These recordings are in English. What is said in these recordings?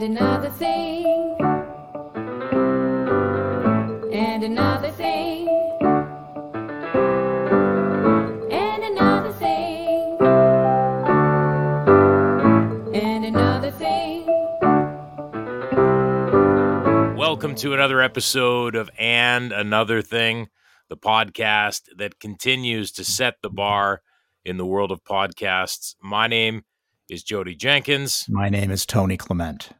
and another thing, and another thing, and another thing, and another thing. Welcome to another episode of And Another Thing, the podcast that continues to set the bar in the world of podcasts. My name is Jodie Jenkins. My name is Tony Clement.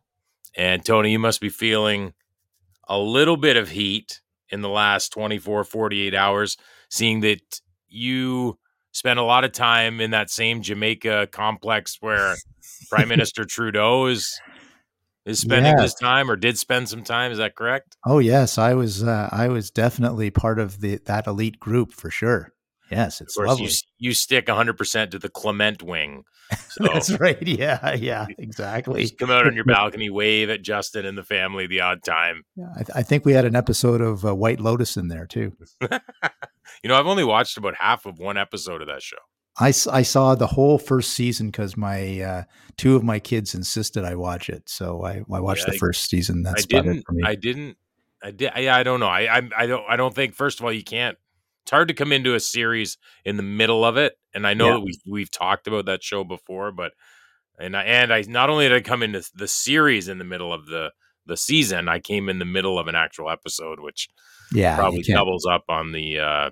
And Tony, you must be feeling a little bit of heat in the last 24, 48 hours, seeing that you spent a lot of time in that same Jamaica complex where Prime Minister Trudeau is is spending Yeah. his time or did spend some time. Is that correct? Oh yes, I was. Uh, I was definitely part of the that elite group for sure. Yes, Of it's course, lovely. you, you stick 100% to the Clement wing. So That's right. Yeah, yeah, exactly. just come out on your balcony, wave at Justin and the family the odd time. Yeah, I, th- I think we had an episode of uh, White Lotus in there too. You know, I've only watched about half of one episode of that show. I, I saw the whole first season because my uh, two of my kids insisted I watch it, so I, I watched Yeah, the first season. That's I didn't. for me. I didn't. I did. Yeah, I don't know. I, I I don't. I don't think. First of all, you can't. It's hard to come into a series in the middle of it, and I know Yeah. that we we've talked about that show before, but and I and I not only did I come into the series in the middle of the the season, I came in the middle of an actual episode, which yeah, probably doubles up on the uh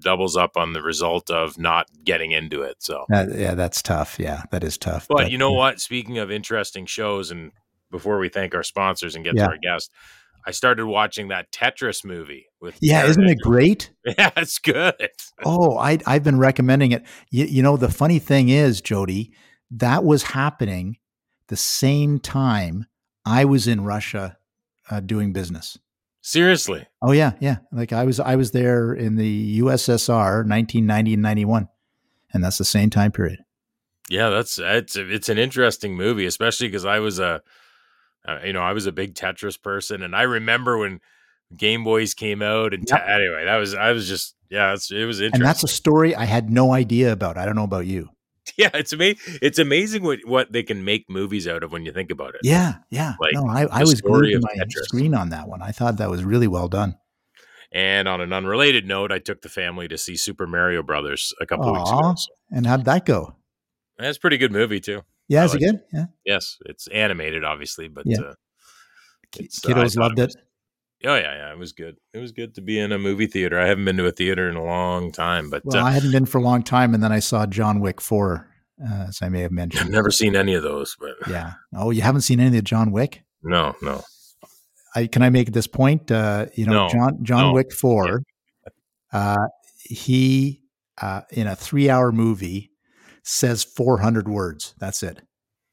doubles up on the result of not getting into it. So, that- yeah, that's tough. Yeah, that is tough. but you know what? Speaking of interesting shows, and before we thank our sponsors and get Yeah. to our guest, I started watching that Tetris movie with. Yeah, Jared isn't it great? Yeah, it's good. Oh, I I've been recommending it. You, you know, the funny thing is, Jodie, that was happening the same time I was in Russia uh, doing business. Seriously, Oh yeah, yeah. Like I was I was there in the USSR, 1990 and 91, and that's the same time period. yeah, that's it's it's an interesting movie, especially because I was a, uh, Uh, you know, I was a big Tetris person, and I remember when Game Boys came out, and Yep. te- anyway, that was I was just yeah, it's, it was interesting. And that's a story I had no idea about. I don't know about you. yeah, it's amazing. It's amazing what what they can make movies out of when you think about it. Yeah, yeah. Like, no, I, I was glued to my Tetris. screen on that one. I thought that was really well done. And on an unrelated note, I took the family to see Super Mario Brothers a couple weeks ago. So And how'd that go? that's a pretty good movie too. Yeah, is it good? Yeah. Yes, it's animated, obviously, but Yeah. uh, uh, Kiddos loved it oh yeah, yeah, it was good. It was good to be in a movie theater. I haven't been to a theater in a long time, but Well, uh, I hadn't been for a long time, and then I saw John Wick four, uh, as I may have mentioned. I've never seen any of those. But Yeah. Oh, you haven't seen any of John Wick? no, no, I can I make this point? Uh, you know, No. John John No. Wick four. Uh, he uh, in a three hour movie says four hundred words. That's it.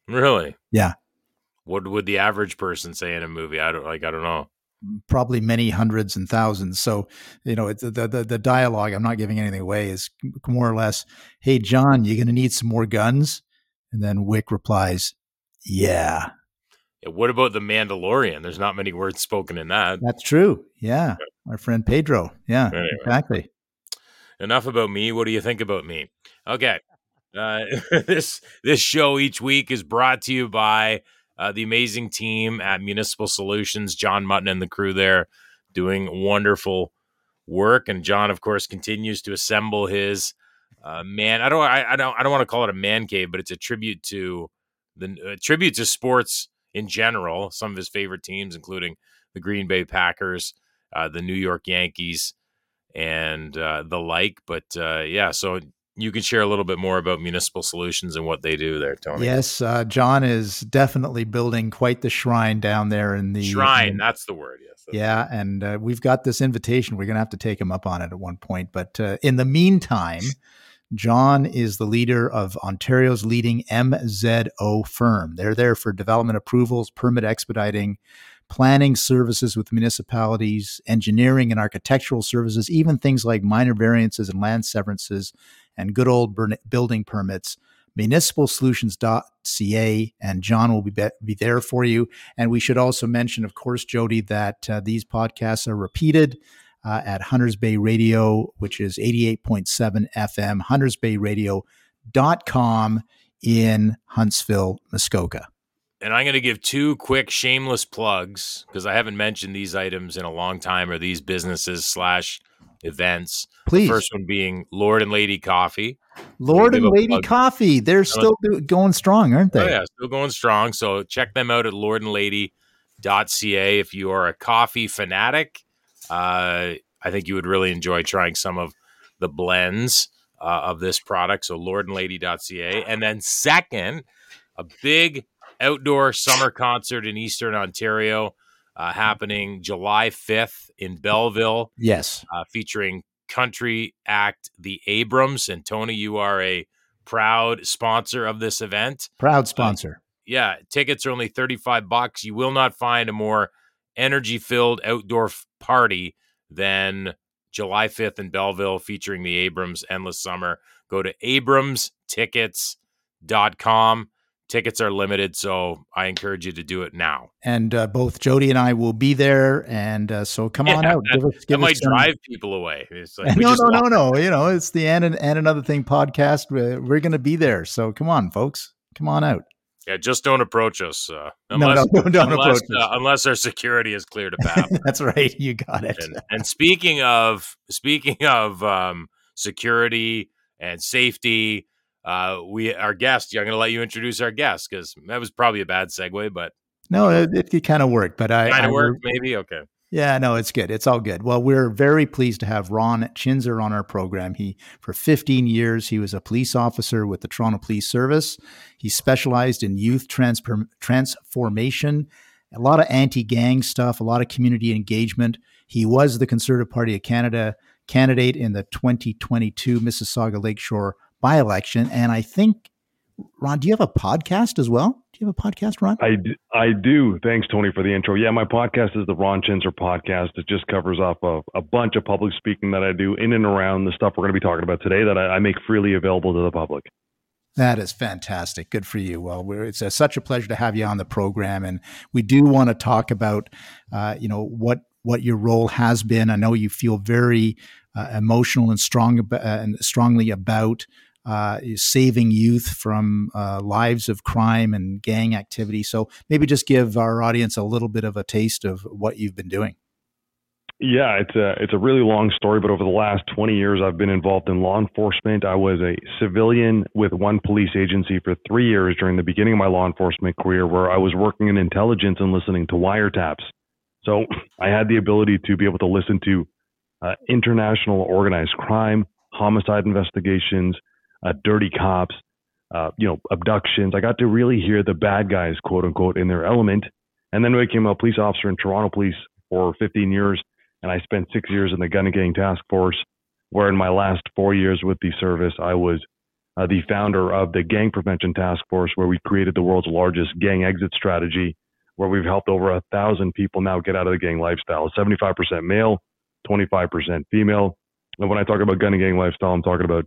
really. Yeah. What would the average person say in a movie? I don't like. I don't know. Probably many hundreds and thousands. So you know, the the, the dialogue. I'm not giving anything away. Is more or less, "Hey John, you're going to need some more guns?" And then Wick replies, "Yeah." Yeah, what about the Mandalorian? There's not many words spoken in that. That's true. Yeah. Our friend Pedro. Yeah, Anyway. exactly. enough about me. What do you think about me? Okay. Uh, this this show each week is brought to you by uh, the amazing team at Municipal Solutions, John Mutton and the crew there, doing wonderful work. And John, of course, continues to assemble his uh, man. I don't. I, I don't. I don't want to call it a man cave, but it's a tribute to the tribute to sports in general. Some of his favorite teams, including the Green Bay Packers, uh, the New York Yankees and uh, the like. But yeah, so you can share a little bit more about Municipal Solutions and what they do there, Tony. Yes, uh, John is definitely building quite the shrine down there in the Shrine, in- that's the word. Yes. yeah, and uh, we've got this invitation. We're going to have to take him up on it at one point. But uh, in the meantime, John is the leader of Ontario's leading MZO firm. They're there for development approvals, permit expediting, planning services with municipalities, engineering and architectural services, even things like minor variances and land severances and good old building permits. Municipalsolutions.ca, and John will be, be be there for you. And we should also mention, of course, Jodie, that uh, these podcasts are repeated uh, at Hunters Bay Radio, which is 88.7 FM, huntersbayradio.com in Huntsville, Muskoka. and I'm going to give two quick shameless plugs because I haven't mentioned these items in a long time or these businesses slash events. Please. The first one being Lord and Lady Coffee. Lord and Lady plug. Coffee, they're still going strong, aren't they? Oh yeah, still going strong. So check them out at lordandlady.ca if you are a coffee fanatic. Uh, I think you would really enjoy trying some of the blends uh, of this product. So lordandlady.ca. And then second, a big outdoor summer concert in Eastern Ontario uh, happening July 5th in Belleville Yes. uh, featuring country act The Abrams. And Tony, you are a proud sponsor of this event. Proud sponsor. Yeah, tickets are only 35 bucks. You will not find a more energy filled outdoor f- party than July 5th in Belleville featuring the Abrams Endless Summer. Go to abramstickets.com. Tickets are limited, so I encourage you to do it now. and uh, both Jodie and I will be there. And uh, so come on out. Give us, That give might some- drive people away. It's like no, no, no, no. You know, it's the and and another thing podcast. We're, we're going to be there. So come on, folks. Come on out. Yeah, just don't approach us. Uh, No, unless, no, don't unless, approach us. uh, unless our security is clear to path. That's right. You got it. and, and speaking of speaking of um, security and safety, uh, we our guest. I'm going to let you introduce our guest because that was probably a bad segue, but No, it, it, kind of worked, but I, kind of worked. Maybe okay. Yeah, no, it's good. It's all good. Well, we're very pleased to have Ron Chhinzer on our program. He, for 15 years, he was a police officer with the Toronto Police Service. He specialized in youth transformation, a lot of anti-gang stuff, a lot of community engagement. He was the Conservative Party of Canada candidate in the 2022 Mississauga Lakeshore by-election, and I think, Ron, do you have a podcast as well? Do you have a podcast, Ron? I do. Thanks, Tony, for the intro. Yeah, my podcast is the Ron Chhinzer podcast. It just covers off a, a bunch of public speaking that I do in and around the stuff we're going to be talking about today that I, I make freely available to the public. That is fantastic. Good for you. Well, we're, it's a, such a pleasure to have you on the program, and we do want to talk about, uh, you know, what what your role has been. I know you feel very uh, emotional and strong ab- uh, and strongly about uh, saving youth from uh, lives of crime and gang activity. So maybe just give our audience a little bit of a taste of what you've been doing. Yeah, it's a it's a really long story, but over the last 20 years, I've been involved in law enforcement. I was a civilian with one police agency for three years during the beginning of my law enforcement career, where I was working in intelligence and listening to wiretaps. So I had the ability to be able to listen to uh, international organized crime, homicide investigations, uh, dirty cops, uh, you know, abductions. I got to really hear the bad guys, quote unquote, in their element. And then I became a police officer in Toronto Police for 15 years and I spent six years in the Gun and Gang Task Force, where in my last four years with the service, I was uh, the founder of the Gang Prevention Task Force, where we created the world's largest gang exit strategy, where we've helped over a thousand people now get out of the gang lifestyle 75% male, 25% female. And when I talk about gun and gang lifestyle, I'm talking about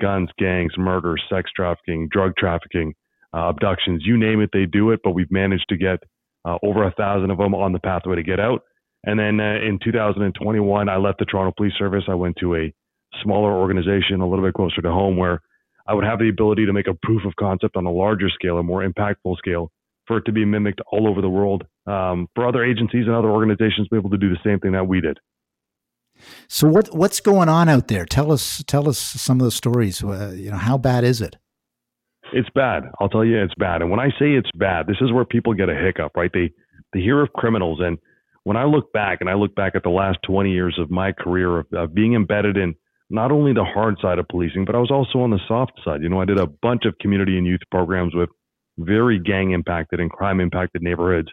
guns, gangs, murder, sex trafficking, drug trafficking, uh, abductions, you name it, they do it. But we've managed to get uh, over a thousand of them on the pathway to get out. And then uh, in 2021, I left the Toronto Police Service. I went to a smaller organization, a little bit closer to home, where I would have the ability to make a proof of concept on a larger scale, a more impactful scale, for it to be mimicked all over the world, um, for other agencies and other organizations to be able to do the same thing that we did. So what what's going on out there? Tell us tell us some of the stories. Uh, you know, how bad is it? It's bad. I'll tell you, it's bad. And when I say it's bad, this is where people get a hiccup, right? They they hear of criminals, and when I look back, and I look back at the last 20 years of my career of, of being embedded in not only the hard side of policing, but I was also on the soft side. You know, I did a bunch of community and youth programs with very gang impacted and crime impacted neighborhoods.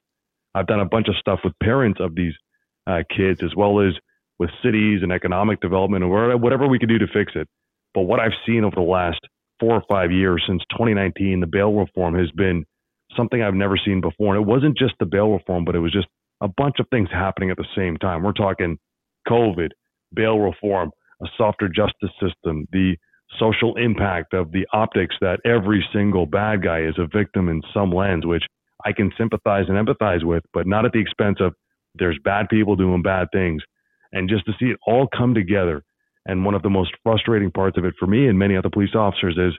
I've done a bunch of stuff with parents of these uh, kids, as well as with cities and economic development and whatever we could do to fix it. But what I've seen over the last four or five years since 2019, the bail reform has been something I've never seen before. And it wasn't just the bail reform, but it was just a bunch of things happening at the same time. We're talking COVID, bail reform, a softer justice system, the social impact of the optics that every single bad guy is a victim in some lens, which I can sympathize and empathize with, but not at the expense of there's bad people doing bad things. And just to see it all come together. And one of the most frustrating parts of it for me and many other police officers is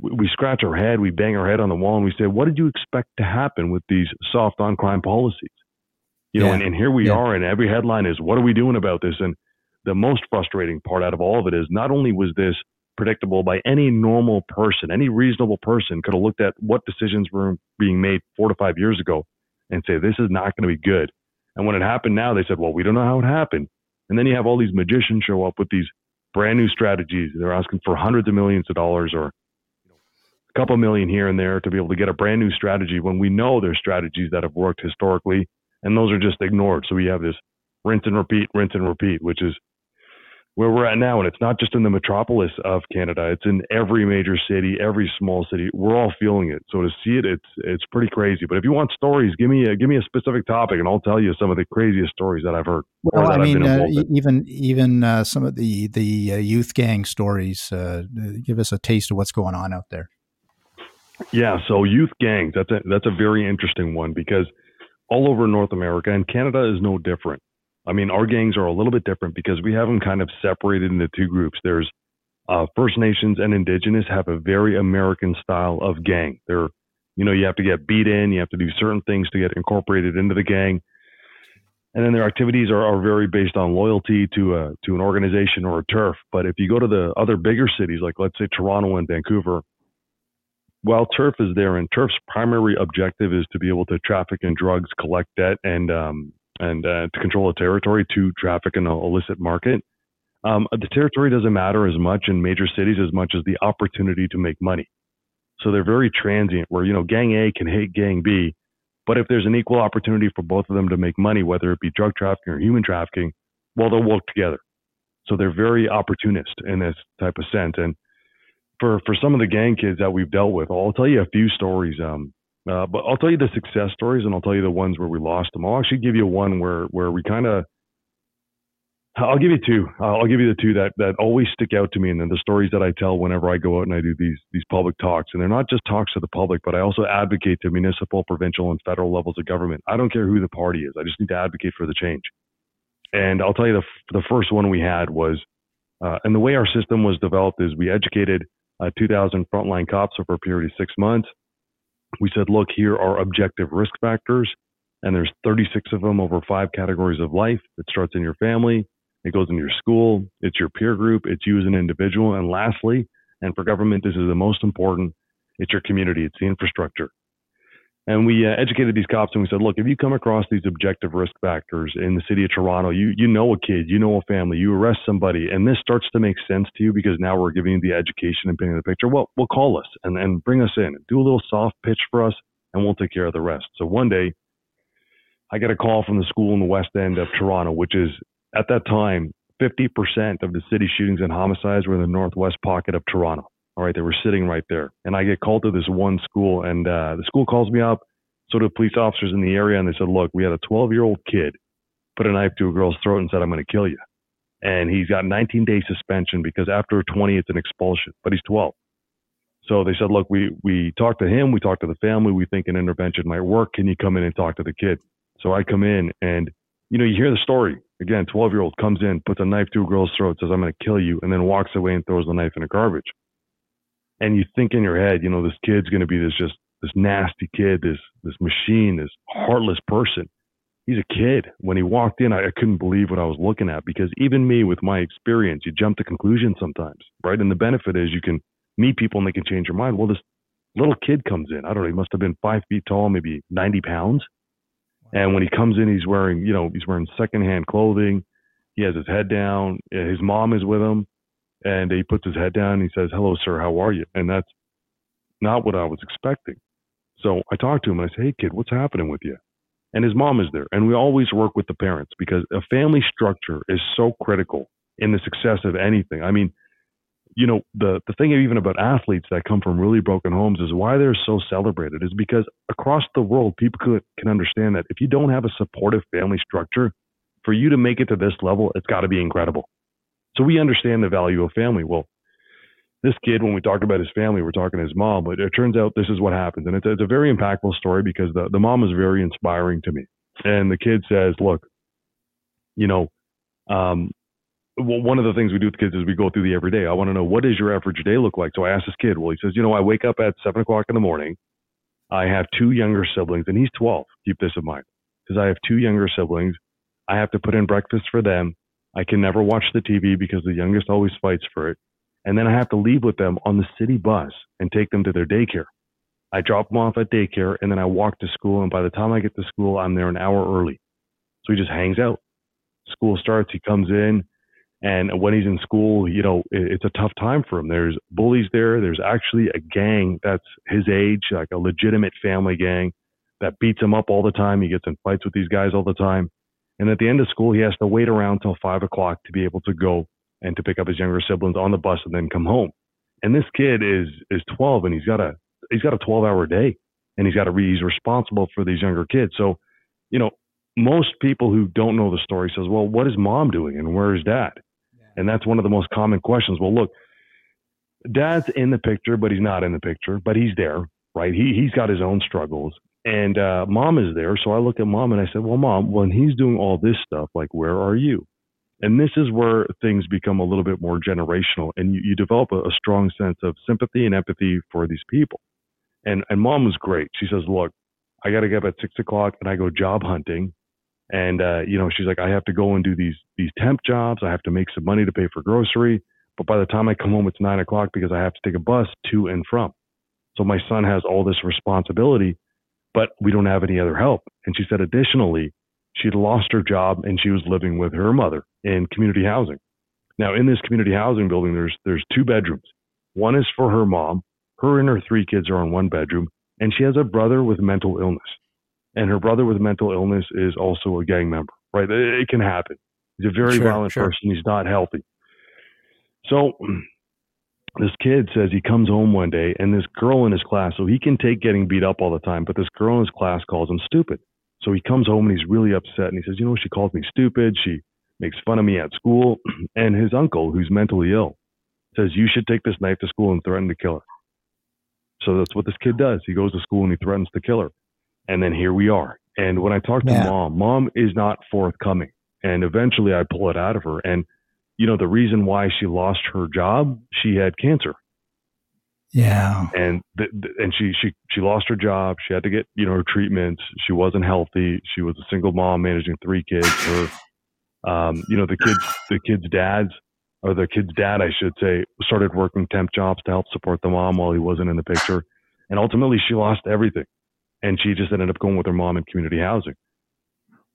we, scratch our head, we bang our head on the wall, and we say, "What did you expect to happen with these soft on crime policies?" You know, Yeah. and, and here we Yeah. are, and every headline is, "What are we doing about this?" And the most frustrating part out of all of it is not only was this predictable by any normal person, any reasonable person could have looked at what decisions were being made four to five years ago and say, this is not going to be good. And when it happened now, they said, well, we don't know how it happened. And then you have all these magicians show up with these brand new strategies. They're asking for hundreds of millions of dollars or a couple million here and there to be able to get a brand new strategy when we know there's strategies that have worked historically and those are just ignored. So we have this rinse and repeat, rinse and repeat, which is where we're at now. And it's not just in the metropolis of Canada; it's in every major city, every small city. We're all feeling it. So to see it, it's it's pretty crazy. But if you want stories, give me a give me a specific topic, and I'll tell you some of the craziest stories that I've heard. Well, I mean, uh, even even uh, some of the the uh, youth gang stories uh, give us a taste of what's going on out there. Yeah, so youth gangs, that's a that's a very interesting one because all over North America and Canada is no different. I mean, our gangs are a little bit different because we have them kind of separated into two groups. There's uh, First Nations and Indigenous have a very American style of gang. They're, you know, you have to get beat in, you have to do certain things to get incorporated into the gang, and then their activities are, are very based on loyalty to a to an organization or a turf. But if you go to the other bigger cities, like let's say Toronto and Vancouver, while turf is there and turf's primary objective is to be able to traffic in drugs collect debt and um, and uh, to control a territory to traffic in an illicit market. Um, the territory doesn't matter as much in major cities as much as the opportunity to make money. So they're very transient where you know gang a can hate gang b but if there's an equal opportunity for both of them to make money whether it be drug trafficking or human trafficking well they'll work together. So they're very opportunist in this type of sense. And for for some of the gang kids that we've dealt with, I'll tell you a few stories. Um, uh, but I'll tell you the success stories, and I'll tell you the ones where we lost them. I'll actually give you one where where we kind of. I'll give you two. I'll give you the two that that always stick out to me, and then the stories that I tell whenever I go out and I do these these public talks. And they're not just talks to the public, but I also advocate to municipal, provincial, and federal levels of government. I don't care who the party is. I just need to advocate for the change. And I'll tell you the the first one we had was, uh, and the way our system was developed is we educated uh, 2,000 frontline cops over a period of six months. We said, look, here are objective risk factors, and there's 36 of them over five categories of life. It starts in your family, it goes in your school, it's your peer group, it's you as an individual, and lastly, and for government, this is the most important, it's your community, it's the infrastructure. And we uh, educated these cops and we said, look, if you come across these objective risk factors in the city of Toronto, you, you know a kid, you know a family, you arrest somebody, and this starts to make sense to you because now we're giving you the education and painting the picture. Well, well, call us and, and bring us in. Do a little soft pitch for us and we'll take care of the rest. So one day, I get a call from the school in the west end of Toronto, which is at that time, 50% of the city shootings and homicides were in the northwest pocket of Toronto. All right, they were sitting right there. And I get called to this one school, and uh, the school calls me up. So do police officers in the area, and they said, "Look, we had a 12 year old kid put a knife to a girl's throat and said, I'm going to kill you.' And he's got 19 day suspension because after 20, it's an expulsion, but he's 12. So they said, "Look, we we talked to him, we talked to the family, we think an intervention might work. Can you come in and talk to the kid?" So I come in, and you know, you hear the story again. 12 year old comes in, puts a knife to a girl's throat, says, "I'm going to kill you," and then walks away and throws the knife in the garbage and you think in your head, you know, this kid's going to be this just this nasty kid, this this machine, this heartless person. He's a kid. When he walked in, I, I couldn't believe what I was looking at because even me, with my experience, you jump to conclusions sometimes, right? And the benefit is you can meet people and they can change your mind. Well, this little kid comes in. I don't know. He must have been five feet tall, maybe ninety pounds. And when he comes in, he's wearing, you know, he's wearing secondhand clothing. He has his head down. His mom is with him and he puts his head down and he says, "Hello, sir. How are you?" And that's not what I was expecting. So I talked to him and I said, "Hey, kid, what's happening with you?" And his mom is there, and we always work with the parents because a family structure is so critical in the success of anything. I mean, you know, the the thing even about athletes that come from really broken homes is why they're so celebrated is because across the world, people could, can understand that if you don't have a supportive family structure, for you to make it to this level, it's got to be incredible. So we understand the value of family. Well, this kid, when we talk about his family, we're talking his mom, but it turns out this is what happens. And it's, it's a very impactful story because the, the mom is very inspiring to me. And the kid says, look, you know, um, well, one of the things we do with kids is we go through the everyday. I want to know what does your average day look like. So I asked this kid. Well, he says, you know, I wake up at seven o'clock in the morning. I have two younger siblings, and he's 12. Keep this in mind, because I have two younger siblings. I have to put in breakfast for them. I can never watch the TV because the youngest always fights for it. And then I have to leave with them on the city bus and take them to their daycare. I drop them off at daycare and then I walk to school. And by the time I get to school, I'm there an hour early. So he just hangs out. School starts, he comes in. And when he's in school, you know, it's a tough time for him. There's bullies there. There's actually a gang that's his age, like a legitimate family gang that beats him up all the time. He gets in fights with these guys all the time. And at the end of school, he has to wait around till five o'clock to be able to go and to pick up his younger siblings on the bus and then come home. And this kid is is 12 and he's got a he's got a 12 hour day and he's got to be he's responsible for these younger kids. So, you know, most people who don't know the story says, "Well, what is mom doing and where is dad?" And that's one of the most common questions. Well, look, dad's in the picture, but he's not in the picture, but he's there, right? He he's got his own struggles. And uh, mom is there. So I look at mom and I said, Well, mom, when he's doing all this stuff, like, where are you? And this is where things become a little bit more generational and you, you develop a, a strong sense of sympathy and empathy for these people. And, and mom was great. She says, Look, I got to get up at six o'clock and I go job hunting. And, uh, you know, she's like, I have to go and do these, these temp jobs. I have to make some money to pay for grocery. But by the time I come home, it's nine o'clock because I have to take a bus to and from. So my son has all this responsibility, but we don't have any other help. And she said, additionally, she'd lost her job and she was living with her mother in community housing. Now, in this community housing building, there's there's two bedrooms. One is for her mom. Her and her three kids are in one bedroom, and she has a brother with mental illness. And her brother with mental illness is also a gang member. Right? It, it can happen. He's a very Sure, violent sure. person. He's not healthy. So this kid says he comes home one day and this girl in his class, so he can take getting beat up all the time, but this girl in his class calls him stupid. So he comes home and he's really upset and he says, You know, she calls me stupid. She makes fun of me at school. And his uncle, who's mentally ill, says, You should take this knife to school and threaten to kill her. So that's what this kid does. He goes to school and he threatens to kill her. And then here we are. And when I talk to Yeah. mom, mom is not forthcoming. And eventually I pull it out of her. And, you know, the reason why she lost her job, she had cancer Yeah. and th- th- and she she she lost her job. She had to get you know her treatments. She wasn't healthy. She was a single mom managing three kids. Her, um, you know, the kids the kids' dads or the kid's dad, I should say, started working temp jobs to help support the mom while he wasn't in the picture. And ultimately, she lost everything, and she just ended up going with her mom in community housing.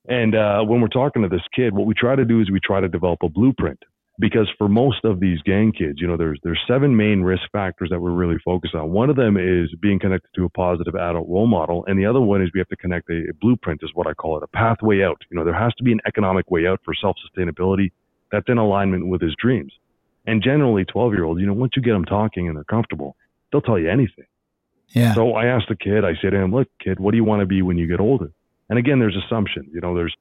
And uh, when we're talking to this kid, what we try to do is we try to develop a blueprint because for most of these gang kids, you know, there's there's seven main risk factors that we're really focused on. One of them is being connected to a positive adult role model, and the other one is we have to connect a, a blueprint, is what I call it, a pathway out. You know, there has to be an economic way out for self sustainability that's in alignment with his dreams. And generally, 12 year olds, you know, once you get them talking and they're comfortable, they'll tell you anything. Yeah. So I asked the kid, I said to him, look, kid, what do you want to be when you get older? And again, there's assumptions, you know, there's,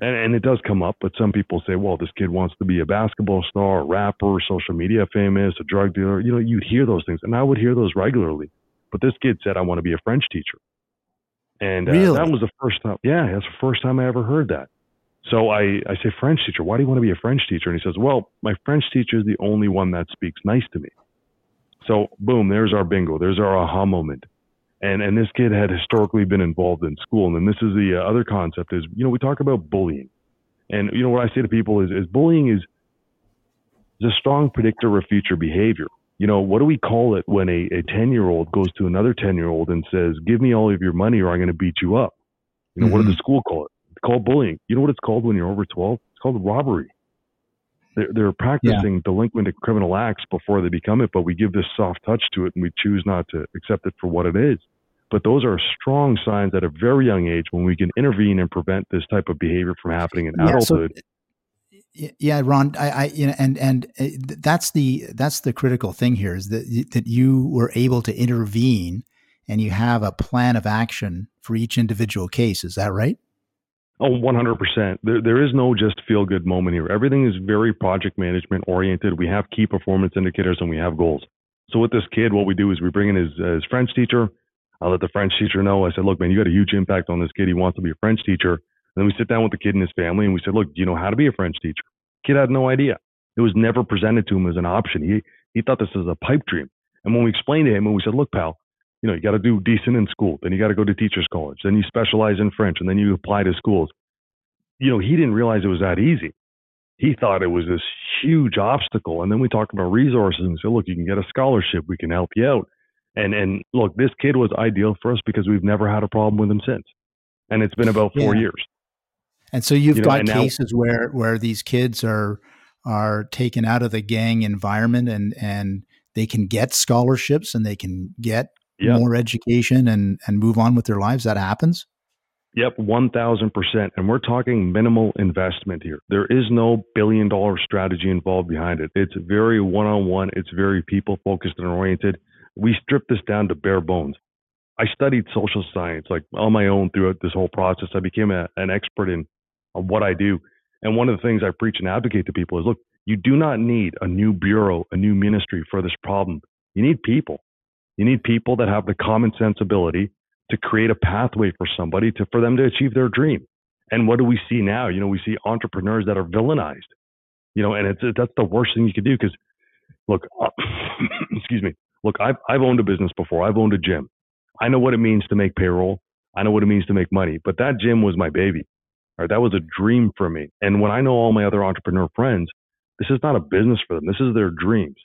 and, and it does come up, but some people say, well, this kid wants to be a basketball star, a rapper, social media famous, a drug dealer. You know, you'd hear those things, and I would hear those regularly. But this kid said, I want to be a French teacher. And uh, Really? that was the first time. Yeah, that's the first time I ever heard that. So I, I say, French teacher, why do you want to be a French teacher? And he says, well, my French teacher is the only one that speaks nice to me. So boom, there's our bingo. There's our aha moment. And, and this kid had historically been involved in school. And then this is the uh, other concept is, you know, we talk about bullying. And, you know, what I say to people is, is bullying is, is a strong predictor of future behavior. You know, what do we call it when a, a 10 year old goes to another 10 year old and says, give me all of your money or I'm going to beat you up? You know, what Mhm. does the school call it? It's called bullying. You know what it's called when you're over 12? It's called robbery. They're, they're practicing delinquent and criminal acts before they become it, but we give this soft touch to it and we choose not to accept it for what it is. But those are strong signs at a very young age when we can intervene and prevent this type of behavior from happening in Yeah, adulthood. Y- yeah ron i i you know and and uh, that's the that's the critical thing here is that that you were able to intervene and you have a plan of action for each individual case is that right Oh, 100%. There, there is no just feel good moment here. Everything is very project management oriented. We have key performance indicators and we have goals. So with this kid, what we do is we bring in his, uh, his French teacher. I let the French teacher know. I said, look, man, you got a huge impact on this kid. He wants to be a French teacher. And then we sit down with the kid and his family and we said, look, do you know how to be a French teacher? Kid had no idea. It was never presented to him as an option. He he thought this was a pipe dream. And when we explained to him and we said, look, pal, you know, you got to do decent in school, then you got to go to teachers college, then you specialize in French, and then you apply to schools. You know, he didn't realize it was that easy. He thought it was this huge obstacle. And then we talked about resources and said, look, you can get a scholarship, we can help you out. And and look, this kid was ideal for us because we've never had a problem with him since. And it's been about four Yeah. years. And so you've You know, got and now- cases where where these kids are are taken out of the gang environment and and they can get scholarships and they can get Yeah. more education and and move on with their lives. That happens. Yep, 1000%. And we're talking minimal investment here. There is no billion dollar strategy involved behind it. It's very one on one, it's very people focused and oriented. We strip this down to bare bones. I studied social science like on my own throughout this whole process. I became a, an expert in on what I do. And one of the things I preach and advocate to people is look, you do not need a new bureau, a new ministry for this problem. You need people. You need people that have the common sensibility to create a pathway for somebody to for them to achieve their dream. And what do we see now? You know, we see entrepreneurs that are villainized. You know, and it's that's the worst thing you could do because, look, excuse me. Look, I've I've owned a business before. I've owned a gym. I know what it means to make payroll. I know what it means to make money. But that gym was my baby. Right, that was a dream for me. And when I know all my other entrepreneur friends, this is not a business for them. This is their dreams.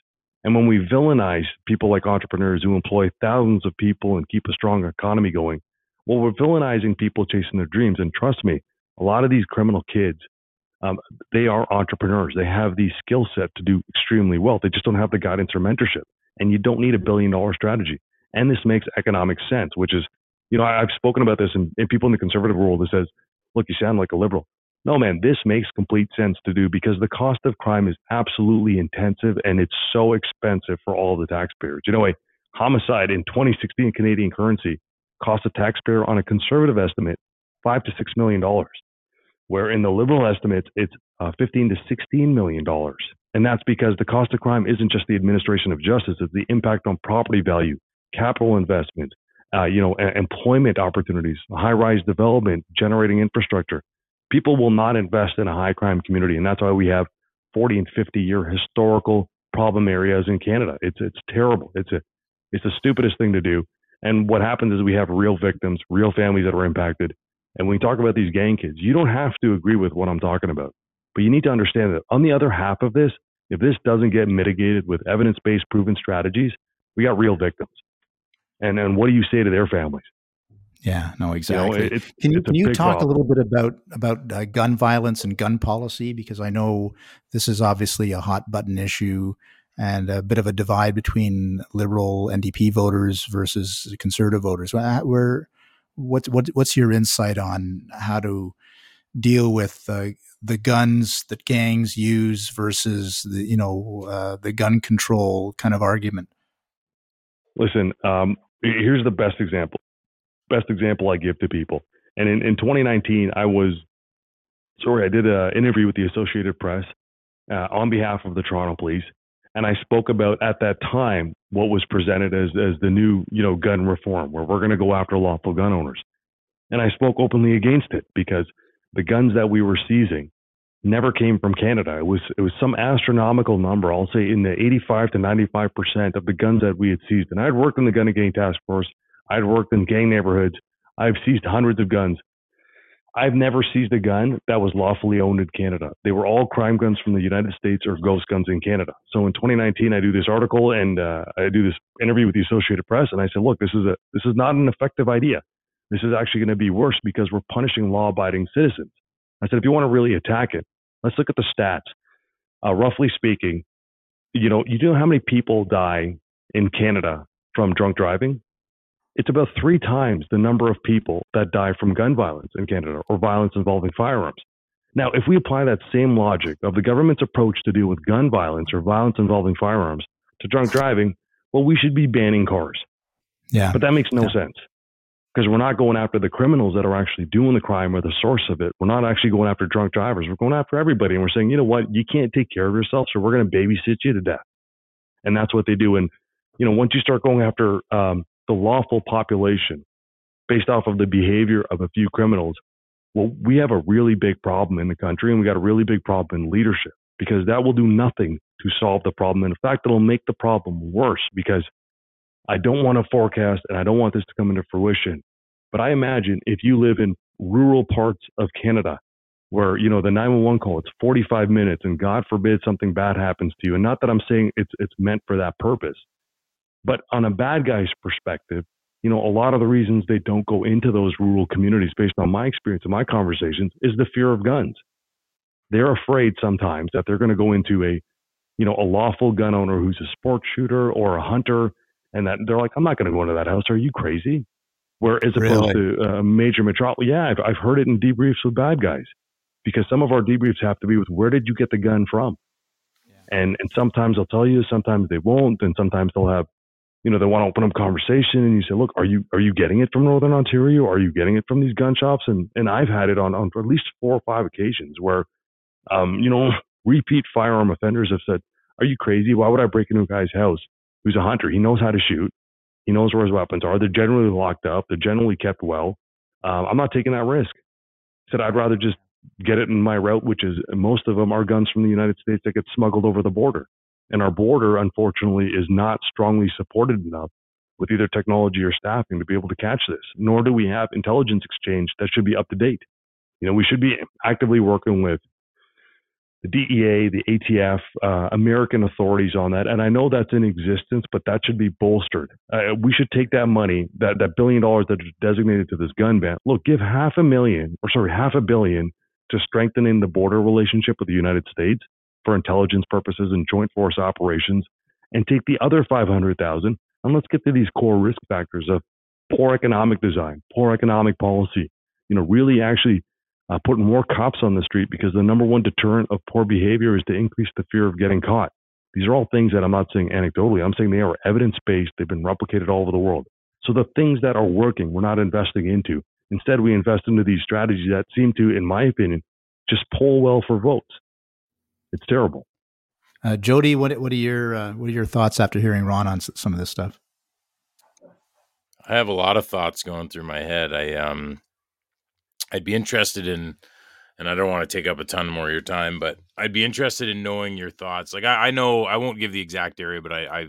And when we villainize people like entrepreneurs who employ thousands of people and keep a strong economy going, well, we're villainizing people chasing their dreams. And trust me, a lot of these criminal kids, um, they are entrepreneurs. They have the skill set to do extremely well. They just don't have the guidance or mentorship. And you don't need a billion dollar strategy. And this makes economic sense, which is, you know, I, I've spoken about this and, and people in the conservative world that says, look, you sound like a liberal. No, man, this makes complete sense to do because the cost of crime is absolutely intensive and it's so expensive for all the taxpayers. You know, a homicide in 2016 Canadian currency cost a taxpayer on a conservative estimate five to six million dollars, where in the liberal estimates it's uh, 15 to 16 million dollars. And that's because the cost of crime isn't just the administration of justice; it's the impact on property value, capital investment, uh, you know, e- employment opportunities, high-rise development, generating infrastructure. People will not invest in a high-crime community, and that's why we have 40 and 50-year historical problem areas in Canada. It's it's terrible. It's a it's the stupidest thing to do. And what happens is we have real victims, real families that are impacted. And when we talk about these gang kids, you don't have to agree with what I'm talking about, but you need to understand that on the other half of this, if this doesn't get mitigated with evidence-based proven strategies, we got real victims. And and what do you say to their families? Yeah, no, You know, exactly. it- Can you, can you talk problem. a little bit about about uh, gun violence and gun policy because I know this is obviously a hot button issue and a bit of a divide between liberal NDP voters versus conservative voters. Where, where what's what, what's your insight on how to deal with uh, the guns that gangs use versus the you know uh, the gun control kind of argument? Listen, um, here's the best example. Best example I give to people. And in, in 2019, I was sorry, I did an interview with the Associated Press uh, on behalf of the Toronto Police, and I spoke about at that time what was presented as as the new you know gun reform, where we're going to go after lawful gun owners. And I spoke openly against it because the guns that we were seizing never came from Canada. It was it was some astronomical number. I'll say in the 85 to 95 percent of the guns that we had seized. And I'd worked in the gun and gang task force. I'd worked in gang neighborhoods. I've seized hundreds of guns. I've never seized a gun that was lawfully owned in Canada. They were all crime guns from the United States or ghost guns in Canada. So in 2019, I do this article and uh, I do this interview with the Associated Press, and I said, look, this is a this is not an effective idea. This is actually going to be worse because we're punishing law-abiding citizens. I said, if you want to really attack it, let's look at the stats. Uh, roughly speaking, you know, you know how many people die in Canada from drunk driving? It's about three times the number of people that die from gun violence in Canada or violence involving firearms. Now, if we apply that same logic of the government's approach to deal with gun violence or violence involving firearms to drunk driving, well, we should be banning cars. Yeah, But that makes no Yeah. sense because we're not going after the criminals that are actually doing the crime or the source of it. We're not actually going after drunk drivers. We're going after everybody. And we're saying, you know what? You can't take care of yourself, so we're going to babysit you to death. And that's what they do. And, you know, once you start going after um, the lawful population based off of the behavior of a few criminals, well, we have a really big problem in the country and we got a really big problem in leadership. because that will do nothing to solve the problem. And in fact, it'll make the problem worse because I don't want to forecast and I don't want this to come into fruition. But I imagine if you live in rural parts of Canada where, you know, the 911 call, it's 45 minutes and God forbid something bad happens to you. And not that I'm saying it's, it's meant for that purpose, but on a bad guy's perspective, you know, a lot of the reasons they don't go into those rural communities based on my experience and my conversations is the fear of guns. They're afraid sometimes that they're going to go into a, you know, a lawful gun owner who's a sports shooter or a hunter and that they're like, I'm not going to go into that house. Are you crazy? Where as opposed really? to a major metropolis, yeah, I've, I've heard it in debriefs with bad guys because some of our debriefs have to be with where did you get the gun from? Yeah. And and sometimes they'll tell you, sometimes they won't, and sometimes they'll have, you know, they want to open up conversation, and you say, look, are you are you getting it from Northern Ontario? Are you getting it from these gun shops? And and I've had it on on at least four or five occasions where, um, you know, repeat firearm offenders have said, are you crazy? Why would I break into a guy's house who's a hunter? He knows how to shoot. He knows where his weapons are. They're generally locked up. They're generally kept well. Um, I'm not taking that risk. He said I'd rather just get it in my route, which is most of them are guns from the United States that get smuggled over the border. And our border, unfortunately, is not strongly supported enough with either technology or staffing to be able to catch this. Nor do we have intelligence exchange that should be up to date. You know, we should be actively working with the DEA, the ATF, uh, American authorities on that. And I know that's in existence, but that should be bolstered. Uh, we should take that money, that, that billion dollars that is designated to this gun ban. Look, give half a million, or sorry, half a billion to strengthening the border relationship with the United States for intelligence purposes and joint force operations, and take the other 500,000 and let's get to these core risk factors of poor economic design, poor economic policy. You know, really actually uh, putting more cops on the street because the number one deterrent of poor behavior is to increase the fear of getting caught. These are all things that I'm not saying anecdotally. I'm saying they are evidence based. They've been replicated all over the world. So the things that are working, we're not investing into. Instead, we invest into these strategies that seem to, in my opinion, just poll well for votes. It's terrible. Uh, Jodie, what what are your uh, what are your thoughts after hearing Ron on some of this stuff? I have a lot of thoughts going through my head. I um, I'd be interested in, and I don't want to take up a ton more of your time, but I'd be interested in knowing your thoughts. Like I, I know I won't give the exact area, but I I,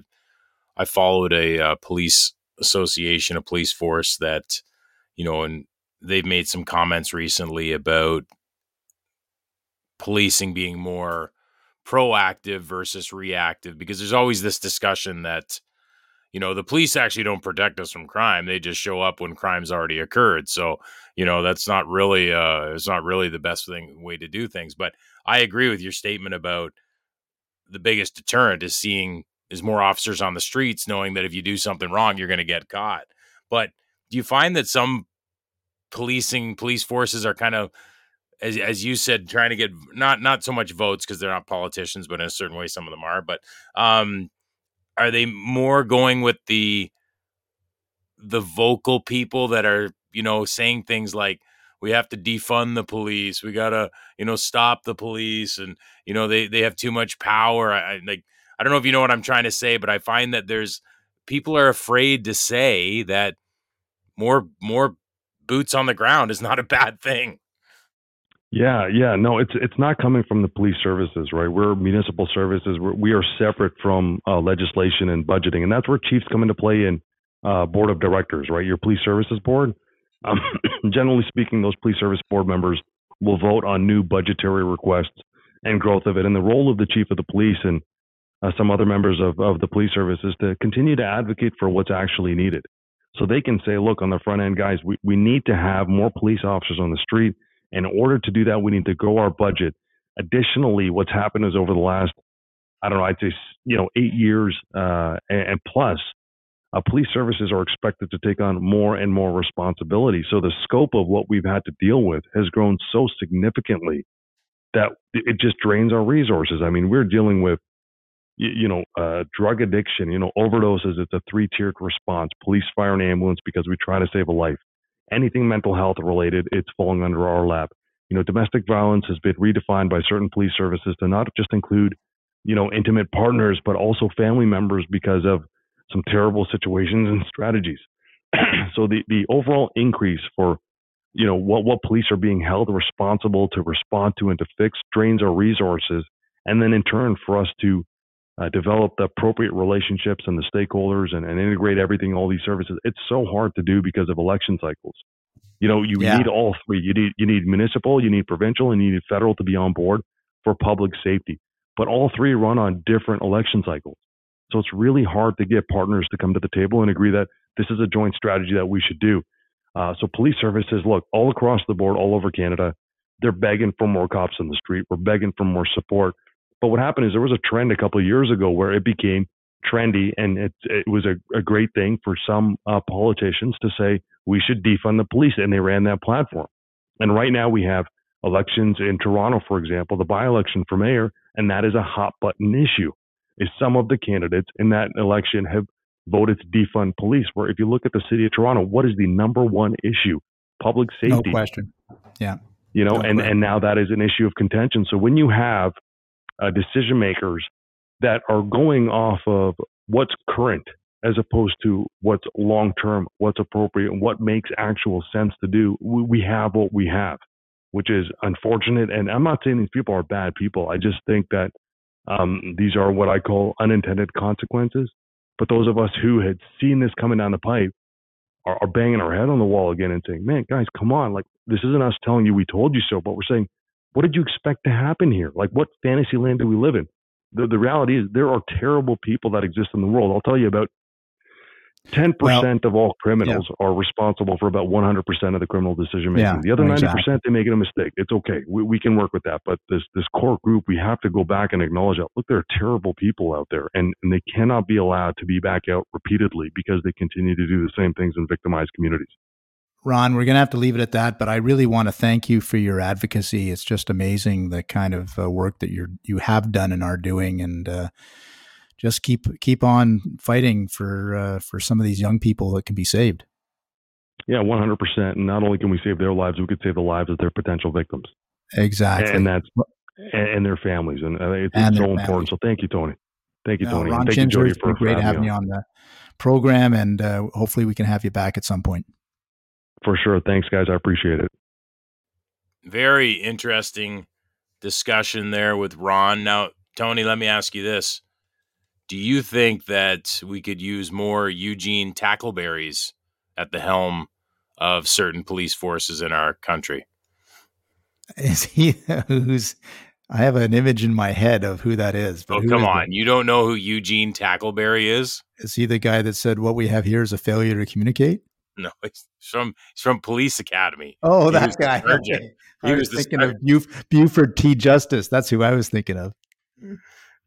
I followed a uh, police association, a police force that, you know, and they've made some comments recently about policing being more proactive versus reactive because there's always this discussion that you know the police actually don't protect us from crime they just show up when crime's already occurred so you know that's not really uh it's not really the best thing way to do things but i agree with your statement about the biggest deterrent is seeing is more officers on the streets knowing that if you do something wrong you're going to get caught but do you find that some policing police forces are kind of as, as you said, trying to get not not so much votes because they're not politicians, but in a certain way, some of them are. But um, are they more going with the the vocal people that are you know saying things like we have to defund the police, we gotta you know stop the police, and you know they they have too much power. I, I like I don't know if you know what I'm trying to say, but I find that there's people are afraid to say that more more boots on the ground is not a bad thing. Yeah, yeah, no, it's it's not coming from the police services, right? We're municipal services. We're, we are separate from uh, legislation and budgeting, and that's where chiefs come into play in uh, board of directors, right? Your police services board. Um, generally speaking, those police service board members will vote on new budgetary requests and growth of it. And the role of the chief of the police and uh, some other members of, of the police service is to continue to advocate for what's actually needed. So they can say, look, on the front end, guys, we, we need to have more police officers on the street in order to do that, we need to grow our budget. Additionally, what's happened is over the last, I don't know, I'd say, you know, eight years uh, and, and, plus, uh, police services are expected to take on more and more responsibility. So the scope of what we've had to deal with has grown so significantly that it just drains our resources. I mean, we're dealing with, you, know, uh, drug addiction, you know, overdoses. It's a three-tiered response: police, fire, and ambulance, because we try to save a life anything mental health related, it's falling under our lap. You know, domestic violence has been redefined by certain police services to not just include, you know, intimate partners, but also family members because of some terrible situations and strategies. so the, the overall increase for, you know, what, what police are being held responsible to respond to and to fix drains our resources and then in turn for us to uh, develop the appropriate relationships and the stakeholders and, and integrate everything, all these services. It's so hard to do because of election cycles. You know, you Yeah. need all three. You need you need municipal, you need provincial, and you need federal to be on board for public safety. But all three run on different election cycles. So it's really hard to get partners to come to the table and agree that this is a joint strategy that we should do. Uh, so police services, look, all across the board, all over Canada, they're begging for more cops in the street. We're begging for more support. But what happened is there was a trend a couple of years ago where it became trendy, and it, it was a, a great thing for some uh, politicians to say we should defund the police, and they ran that platform. And right now we have elections in Toronto, for example, the by-election for mayor, and that is a hot button issue. Is some of the candidates in that election have voted to defund police? Where if you look at the city of Toronto, what is the number one issue? Public safety No question. you know, No, and, and now that is an issue of contention. So when you have uh, decision makers that are going off of what's current as opposed to what's long term, what's appropriate, and what makes actual sense to do, we, have what we have, which is unfortunate. And I'm not saying these people are bad people. I just think that um, these are what I call unintended consequences. But those of us who had seen this coming down the pipe are, are banging our head on the wall again and saying, man, guys, come on. Like, this isn't us telling you we told you so, but we're saying, what did you expect to happen here? Like, what fantasy land do we live in? The, the reality is, there are terrible people that exist in the world. I'll tell you about 10% of all criminals are responsible for about 100% of the criminal decision making. Yeah, the other 90%, exactly. they're making a mistake. It's okay. We, we can work with that. But this, this core group, we have to go back and acknowledge that, look, there are terrible people out there and, and they cannot be allowed to be back out repeatedly because they continue to do the same things in victimized communities. Ron, we're going to have to leave it at that, but I really want to thank you for your advocacy. It's just amazing the kind of uh, work that you're you have done and are doing, and uh, just keep keep on fighting for uh, for some of these young people that can be saved. Yeah, 100%. And not only can we save their lives, we could save the lives of their potential victims Exactly. and that's and, their families. And uh, it's, And so families. important. So thank you, Tony. Thank you, No, Tony. Ron And thank you, Chhinzer, Jodie, it's been for, for great having you on the program, and uh, hopefully we can have you back at some point. For sure. Thanks, guys. I appreciate it. Very interesting discussion there with Ron. Now, Tony, let me ask you this. Do you think that we could use more Eugene Tackleberries at the helm of certain police forces in our country? Is he who's? I have an image in my head of who that is. But Oh, come is it? on. You don't know who Eugene Tackleberry is? Is he the guy that said what we have here is a failure to communicate? No, he's from he's from Police Academy. Oh, He that guy. Okay. He I was was, thinking of Buf- Buford T. Justice. That's who I was thinking of.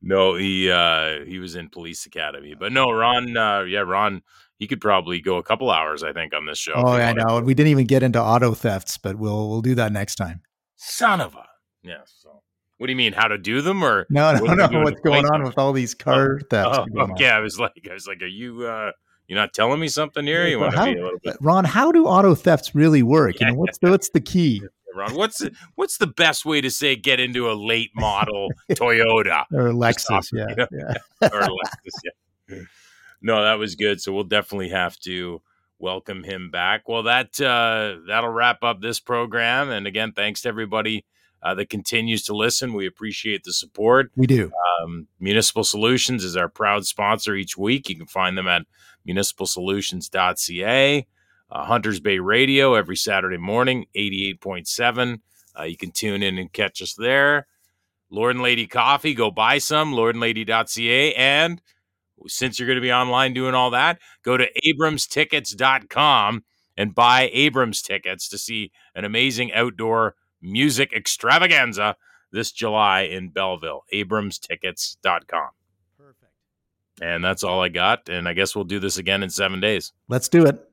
No, he uh he was in Police Academy. But no, Ron uh yeah, Ron he could probably go a couple hours, I think, on this show. Oh, he I know. We didn't even get into auto thefts, but we'll we'll do that next time. Son of a yeah. So what do you mean? How to do them or No, no, no. What's going on them? with all these car thefts? Oh, going on? I was like, I was like, are you uh you're not telling me something here? You want to be a little bit Ron, how do auto thefts really work? You know, what's the what's the key Ron? What's the, what's the best way to say get into a late model Toyota or Lexus? Yeah, you know? yeah. or Lexus? Yeah. No, that was good. So we'll definitely have to welcome him back. Well, that uh, that'll wrap up this program. And again, thanks to everybody uh, that continues to listen. We appreciate the support. We do. Um, Municipal Solutions is our proud sponsor each week. You can find them at municipalsolutions.ca. Uh, Hunters Bay Radio every Saturday morning, 88.7. Uh, you can tune in and catch us there. Lord and Lady Coffee, go buy some, lordandlady.ca. And since you're going to be online doing all that, go to abramstickets.com and buy Abrams tickets to see an amazing outdoor music extravaganza this July in Belleville. abramstickets.com. Perfect. And that's all I got. And I guess we'll do this again in seven days. Let's do it.